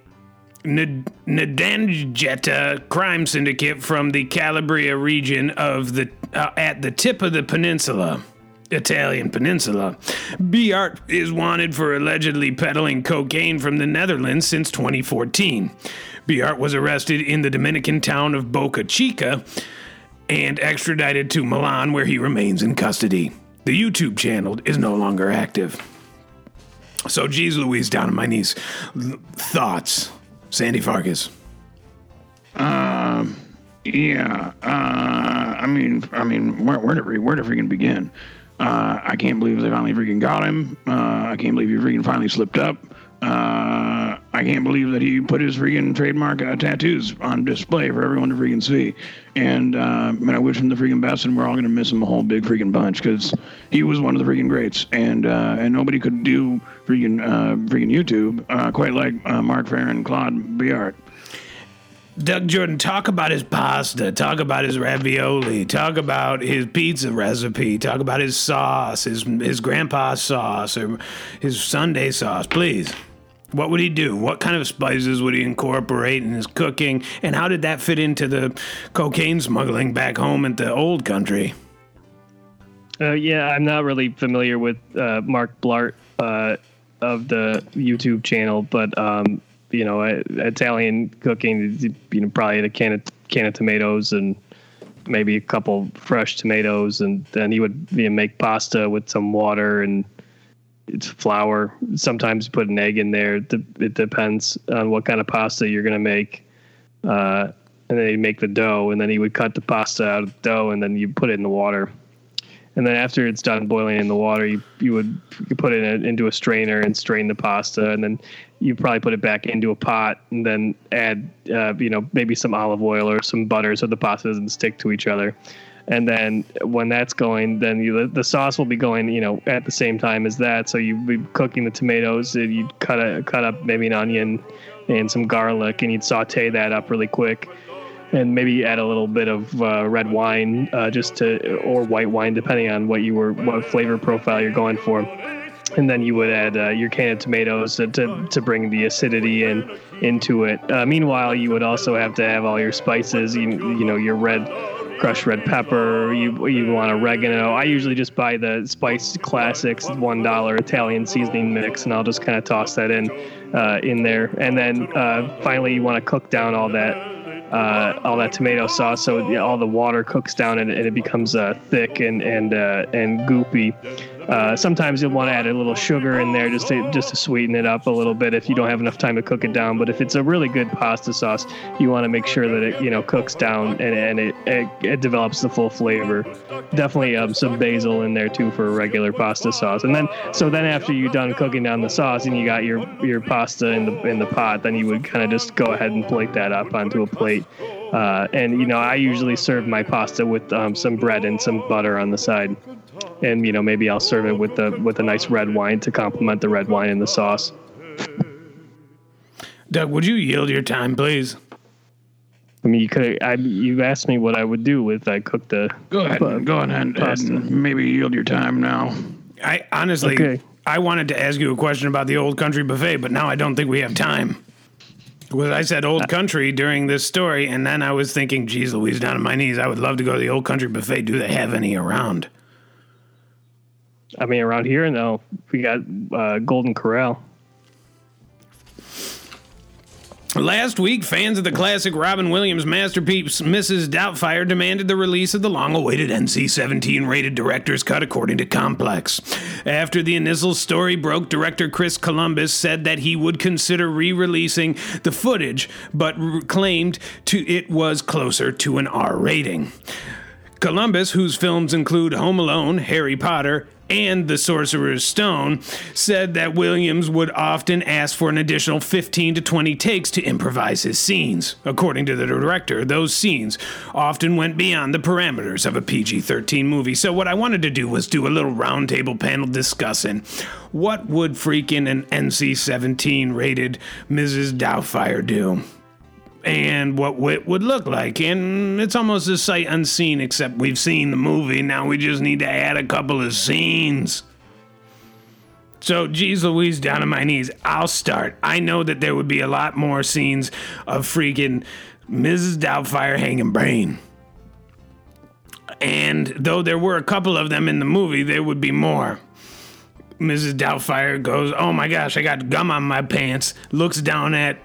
N- Ndrangheta crime syndicate from the Calabria region of the uh, at the tip of the peninsula. Italian peninsula. Biart is wanted for allegedly peddling cocaine from the Netherlands since 2014. Biart was arrested in the Dominican town of Boca Chica and extradited to Milan, where he remains in custody. The YouTube channel is no longer active. So, geez Louise, down on my knees. L- Thoughts? Sandy Farkas. Yeah, uh, I mean, I mean, where, where to re- where to freaking begin? Uh, I can't believe they finally freaking got him. Uh, I can't believe he freaking finally slipped up. Uh, I can't believe that he put his freaking trademark uh, tattoos on display for everyone to freaking see. And uh, man, I wish him the freaking best, and we're all gonna miss him a whole big freaking bunch because he was one of the freaking greats, and uh, and nobody could do freaking uh, freaking YouTube uh, quite like Mark Feren, Claude Biart. Doug Jordan, talk about his pasta, talk about his ravioli, talk about his pizza recipe, talk about his sauce, his his grandpa's sauce or his Sunday sauce, please. What would he do? What kind of spices would he incorporate in his cooking? And how did that fit into the cocaine smuggling back home at the old country? Uh, yeah, I'm not really familiar with uh, Mark Blart uh, of the YouTube channel, but um, you know, Italian cooking, you know, probably a can of can of tomatoes and maybe a couple fresh tomatoes, and then he would you know, make pasta with some water and it's flour. Sometimes put an egg in there. It depends on what kind of pasta you're gonna make. Uh, and then he'd make the dough, and then he would cut the pasta out of the dough, and then you put it in the water and then after it's done boiling in the water, you you would you put it in, into a strainer and strain the pasta, and then you probably put it back into a pot, and then add uh, you know maybe some olive oil or some butter so the pasta doesn't stick to each other. And then when that's going, then you, the sauce will be going, you know, at the same time as that. So you'd be cooking the tomatoes, and you cut a cut up maybe an onion and some garlic, and you'd saute that up really quick and maybe add a little bit of uh, red wine, uh, just to or white wine, depending on what you were, what flavor profile you're going for. And then you would add uh, your can of tomatoes to, to, to bring the acidity in into it. Uh, meanwhile, you would also have to have all your spices. You, you know your red crushed red pepper. You you want oregano. I usually just buy the Spice Classics one dollar Italian seasoning mix, and I'll just kind of toss that in uh, in there. And then uh, finally, you want to cook down all that uh, all that tomato sauce, so all the water cooks down and, and it becomes uh, thick and and uh, and goopy. Uh, sometimes you'll want to add a little sugar in there just to just to sweeten it up a little bit if you don't have enough time to cook it down. But if it's a really good pasta sauce, you want to make sure that it you know cooks down and, and it, it it develops the full flavor. Definitely um, some basil in there too for a regular pasta sauce. And then so then after you're done cooking down the sauce and you got your your pasta in the in the pot, then you would kind of just go ahead and plate that up onto a plate. Uh, and you know, I usually serve my pasta with um, some bread and some butter on the side, and you know, maybe I'll serve it with the with a nice red wine to complement the red wine in the sauce. Doug, would you yield your time, please? I mean, you could I you asked me what I would do with I cooked the Go ahead, uh, go ahead and, and maybe yield your time now. I honestly, Okay. I wanted to ask you a question about the old country buffet, but now I don't think we have time. Because I said old country during this story, and then I was thinking, geez, Louise, down on my knees, I would love to go to the old country buffet. Do they have any around? I mean, around here, no. We got uh, Golden Corral. Last week, fans of the classic Robin Williams masterpiece Mrs. Doubtfire demanded the release of the long awaited NC 17 rated director's cut, according to Complex. After the initial story broke, director Chris Columbus said that he would consider re releasing the footage, but claimed to it was closer to an R rating. Columbus, whose films include Home Alone, Harry Potter, and The Sorcerer's Stone, said that Williams would often ask for an additional 15 to 20 takes to improvise his scenes. According to the director, those scenes often went beyond the parameters of a PG 13 movie. So, what I wanted to do was do a little roundtable panel discussing what would freaking an NC 17 rated Mrs. Doubtfire do? And what Wit would look like. And it's almost a sight unseen, except we've seen the movie. Now we just need to add a couple of scenes. So, geez Louise, down on my knees, I'll start. I know that there would be a lot more scenes of freaking Mrs. Doubtfire hanging brain. And though there were a couple of them in the movie, there would be more. Mrs. Doubtfire goes, Oh my gosh, I got gum on my pants, looks down at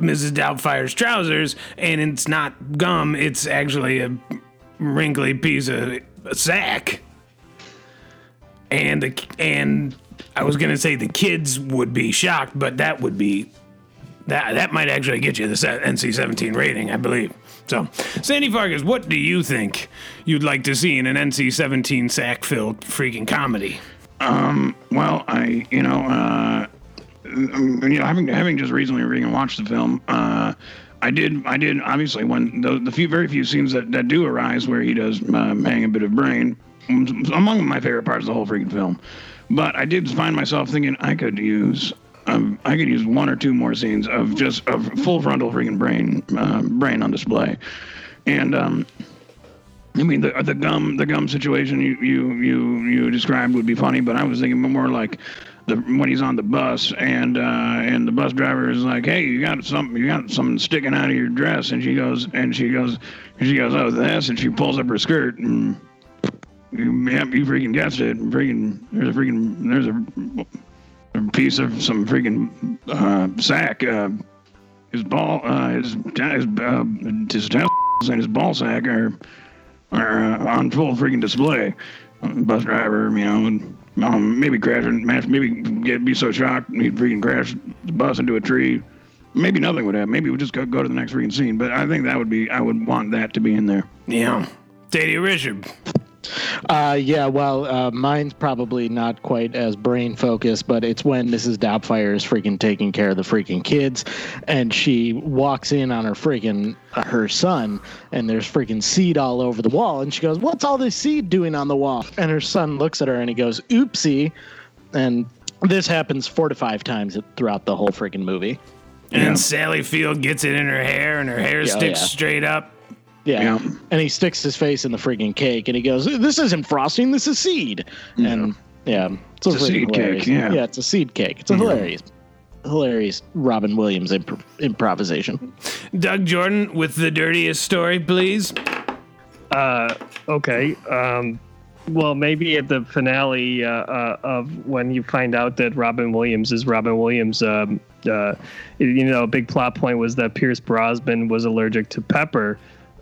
Mrs. Doubtfire's trousers, and it's not gum, it's actually a wrinkly piece of sack. And the and I was gonna say the kids would be shocked, but that would be that that might actually get you the NC-17 rating, I believe. So, Sandy Farkas, what do you think you'd like to see in an NC-17 sack-filled freaking comedy? Um, well, I, you know, uh, you know, having having just recently read and watched the film, uh, I did, I did obviously when the, the few very few scenes that, that do arise where he does um, hang a bit of brain, among my favorite parts of the whole freaking film. But I did find myself thinking I could use. Um, I could use one or two more scenes of just of full frontal freaking brain, uh, brain on display, and um, I mean, the the gum the gum situation you you you you described would be funny, but I was thinking more like the when he's on the bus and uh, and the bus driver is like, "Hey, you got something? You got something sticking out of your dress?" And she goes and she goes and she goes, "Oh, this," and she pulls up her skirt and. You, Yep, you freaking guessed it. Freaking, there's a freaking, there's a, a piece of some freaking uh, sack. Uh, his ball, uh, his his uh, his testicles and his ball sack are are uh, on full freaking display. Bus driver, you know, um, maybe crash and maybe get be so shocked he'd freaking crash the bus into a tree. Maybe nothing would happen. Maybe we'd just go, go to the next freaking scene. But I think that would be I would want that to be in there. Yeah. Daddy Richard. Uh, yeah, well, uh, mine's probably not quite as brain focused, but it's when Mrs. Doubtfire is freaking taking care of the freaking kids, and she walks in on her freaking uh, her son, and there's freaking seed all over the wall, and she goes, "What's all this seed doing on the wall?" And her son looks at her and he goes, "Oopsie," and this happens four to five times throughout the whole freaking movie. And yeah. Sally Field gets it in her hair, and her hair yeah, sticks yeah. straight up. Yeah. yeah. And he sticks his face in the freaking cake and he goes, This isn't frosting, this is seed. Yeah. And yeah, it's, it's a, seed hilarious. cake. Yeah. Yeah, it's a seed cake. It's a hilarious, hilarious Robin Williams imp- improvisation. Doug Jordan with the dirtiest story, please. Uh, okay. Um, well, maybe at the finale uh, uh, of when you find out that Robin Williams is Robin Williams, um, uh, you know, a big plot point was that Pierce Brosnan was allergic to pepper.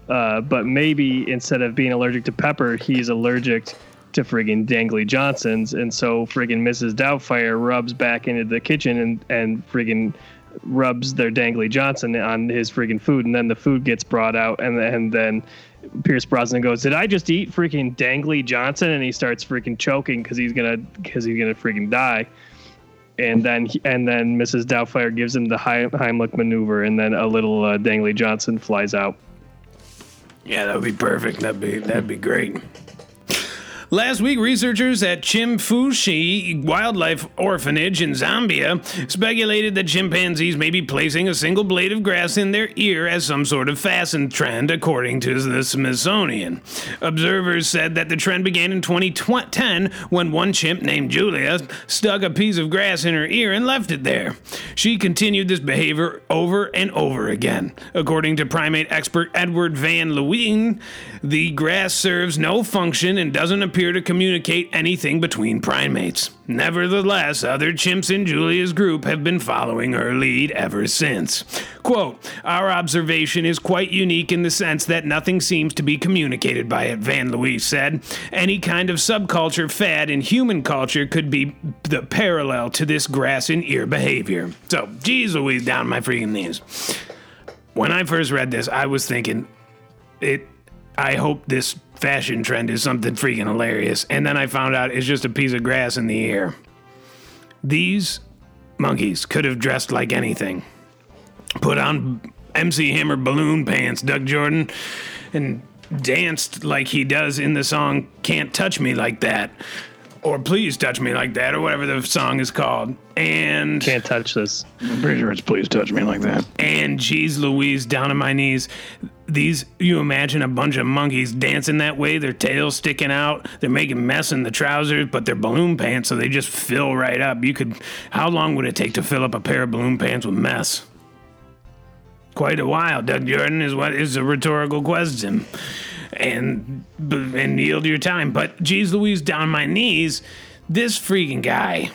Uh, but maybe instead of being allergic to pepper, he's allergic to friggin' Dangly Johnsons, and so friggin' Mrs. Doubtfire rubs back into the kitchen and and friggin' rubs their Dangly Johnson on his friggin' food, and then the food gets brought out, and and then Pierce Brosnan goes, "Did I just eat freaking Dangly Johnson?" And he starts freaking choking because he's gonna because he's gonna freaking die. And then he, and then Mrs. Doubtfire gives him the Heimlich maneuver, and then a little uh, Dangly Johnson flies out. Yeah, that would be perfect. That'd be that'd be great. Last week, researchers at Chimfunshi Wildlife Orphanage in Zambia speculated that chimpanzees may be placing a single blade of grass in their ear as some sort of fashion trend, according to the Smithsonian. Observers said that the trend began in 2010 when one chimp named Julia stuck a piece of grass in her ear and left it there. She continued this behavior over and over again. According to primate expert Edward Van Leeuwen, the grass serves no function and doesn't appear appear to communicate anything between primates. Nevertheless, other chimps in Julia's group have been following her lead ever since. Quote, Our observation is quite unique in the sense that nothing seems to be communicated by it, Van Louise said. Any kind of subculture fad in human culture could be the parallel to this grass and ear behavior. So, geez Louise, down my freaking knees. When I first read this, I was thinking, it. I hope this fashion trend is something freaking hilarious. And then I found out it's just a piece of grass in the air. These monkeys could have dressed like anything. Put on MC Hammer balloon pants, Doug Jordan, and danced like he does in the song Can't Touch Me Like That. Or Please Touch Me Like That, or whatever the song is called. And Can't touch this. I'm pretty sure it's please touch me like that. and geez Louise, down on my knees. These, you imagine a bunch of monkeys dancing that way, their tails sticking out, they're making mess in the trousers, but they're balloon pants, so they just fill right up. You could, how long would it take to fill up a pair of balloon pants with mess? Quite a while, Doug Jordan, is what is a rhetorical question. And, and yield your time. But geez Louise, down my knees, this freaking guy,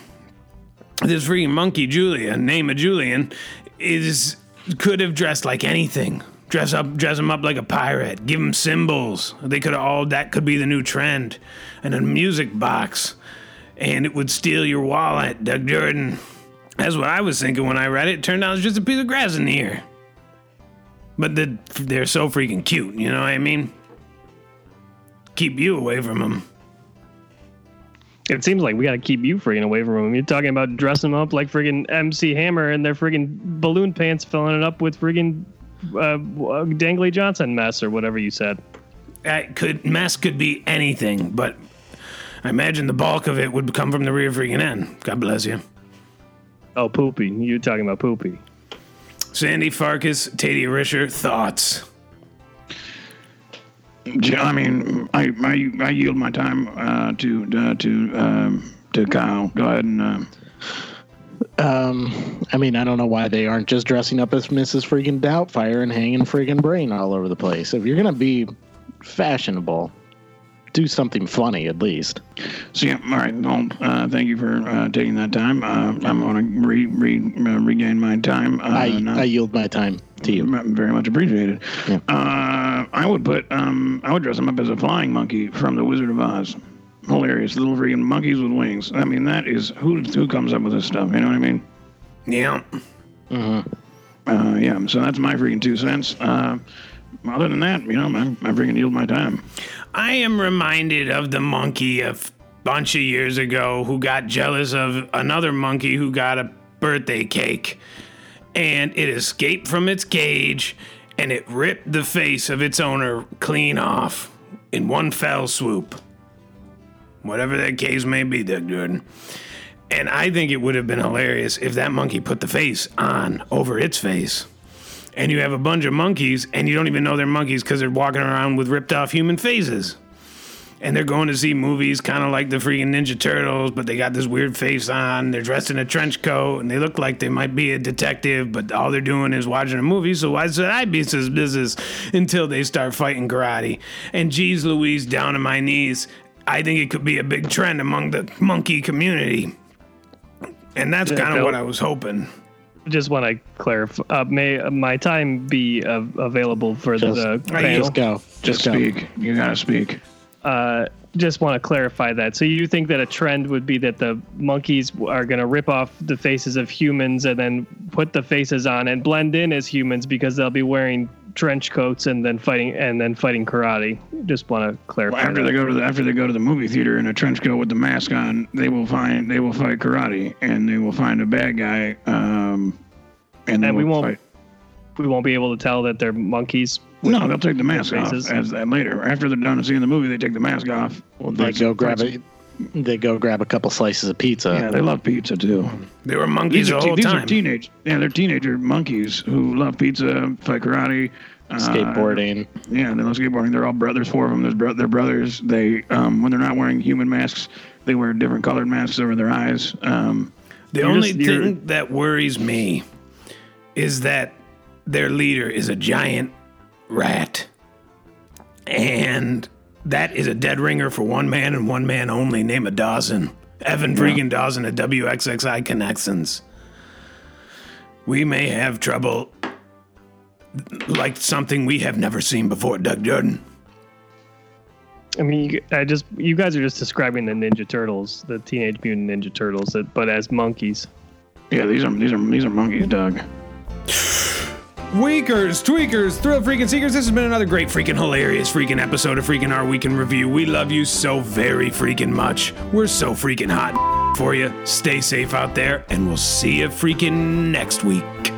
this freaking monkey Julia, name of Julian, is could have dressed like anything. Dress up, dress him up like a pirate. Give him symbols. They could all that could be the new trend, and a music box, and it would steal your wallet. Doug Jordan. That's what I was thinking when I read it. Turned out it's just a piece of grass in the. But the, they're so freaking cute. You know what I mean? Keep you away from them. It seems like we got to keep you freaking away from them. You're talking about dressing them up like friggin' MC Hammer and their friggin' balloon pants, filling it up with friggin' uh, Dangly Johnson mess or whatever you said. That could mess could be anything, but I imagine the bulk of it would come from the rear freaking end. God bless you. Oh, poopy. You're talking about poopy. Sandy Farkas, Tadia Risher, thoughts. J- I mean, I I, I yield my time uh, to uh, to um, to Kyle. Go ahead and. Uh, Um, I mean, I don't know why they aren't just dressing up as Mrs. Freaking Doubtfire and hanging friggin' brain all over the place. If you're gonna be fashionable, do something funny at least. So yeah, all right. Well, uh, thank you for uh, taking that time. Uh, I'm going to re, re, uh, regain my time. Uh, I. I yield my time to you. Very much appreciated. Yeah. Uh, I would put um, I would dress him up as a flying monkey from the Wizard of Oz. Hilarious little freaking monkeys with wings. I mean, that is who who comes up with this stuff. You know what I mean? Yeah. Uh huh. yeah. So that's my freaking two cents. Uh, other than that, you know, I, I freaking yield my time. I am reminded of the monkey a f- bunch of years ago who got jealous of another monkey who got a birthday cake. And it escaped from its cage and it ripped the face of its owner clean off in one fell swoop. Whatever that case may be, Doug Jordan. And I think it would have been hilarious if that monkey put the face on over its face. And you have a bunch of monkeys, and you don't even know they're monkeys because they're walking around with ripped off human faces. And they're going to see movies kind of like the freaking Ninja Turtles, but they got this weird face on. They're dressed in a trench coat, and they look like they might be a detective, but all they're doing is watching a movie. So why should I be suspicious until they start fighting karate? And geez Louise, down on my knees, I think it could be a big trend among the monkey community. And that's Yeah, kind of what I was hoping. Just want to clarify. Uh, may my time be uh, available for Just, the Right, panel? just go. Just Just go. speak. You gotta speak. uh, just want to clarify that. So you think that a trend would be that the monkeys are going to rip off the faces of humans and then put the faces on and blend in as humans because they'll be wearing trench coats and then fighting and then fighting karate. Just want to clarify. Well, after that. they go to the after they go to the movie theater in a trench coat with the mask on, they will find they will fight karate and they will find a bad guy. Um, and, they And we will won't- Fight. we won't be able to tell that they're monkeys. No, they'll take the mask off as that later. After they're done seeing the movie, they take the mask off. Well, they Fight go grab it. a, they go grab a couple slices of pizza. Yeah, they love pizza too. They were monkeys These the are, whole these time. are teenage. Yeah, they're teenager monkeys who love pizza, fight karate, uh, skateboarding. Yeah, they love skateboarding. They're all brothers. Four of them. There's bro- they're brothers. They um, when they're not wearing human masks, they wear different colored masks over their eyes. Um, The only just- thing that worries me is that their leader is a giant rat. And That is a dead ringer for one man and one man only. Name of Dawson. Evan freaking Dawson at WXXI Connections. We may have trouble like something we have never seen before, Doug Jordan. I mean, I just you guys are just describing the Ninja Turtles, the Teenage Mutant Ninja Turtles, but as monkeys. Yeah, these are these are these are monkeys, Doug. Weakers, tweakers, thrill freaking seekers. This has been another great freaking hilarious freaking episode of freaking our weekend review. We love you so very freaking much. We're so freaking hot for you. Stay safe out there, and we'll see you freaking next week.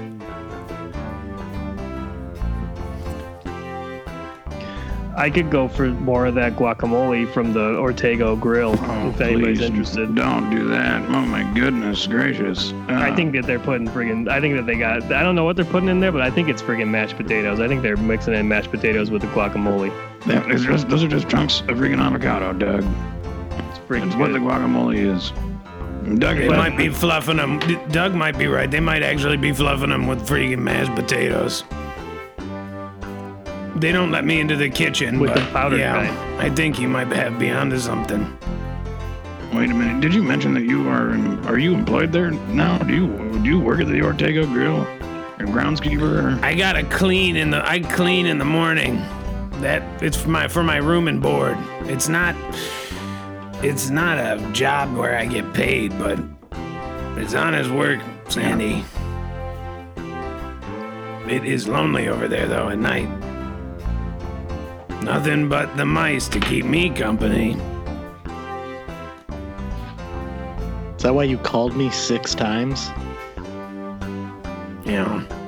I could go for more of that guacamole from the Ortega Grill Oh, if anybody's interested. Don't do that. Oh my goodness gracious. Uh, I think that they're putting friggin' I think that they got I don't know what they're putting in there, but I think it's friggin' mashed potatoes. I think they're mixing in mashed potatoes with the guacamole. that is just, those are just chunks of friggin' avocado, Doug. It's friggin' That's what the guacamole is. Doug, They might be fluffing them. Doug might be right. They might actually be fluffing them with freaking mashed potatoes. They don't let me into the kitchen. With the but powdered yeah, kind. I think you might have be onto something. Wait a minute. Did you mention that you are are you employed there now? Do you do you work at the Ortega Grill? Or groundskeeper? I gotta clean in the I clean in the morning. That it's for my for my room and board. It's not it's not a job where I get paid, but it's honest work, Sandy. It is lonely over there though at night. Nothing but the mice to keep me company. Is that why you called me six times? You know.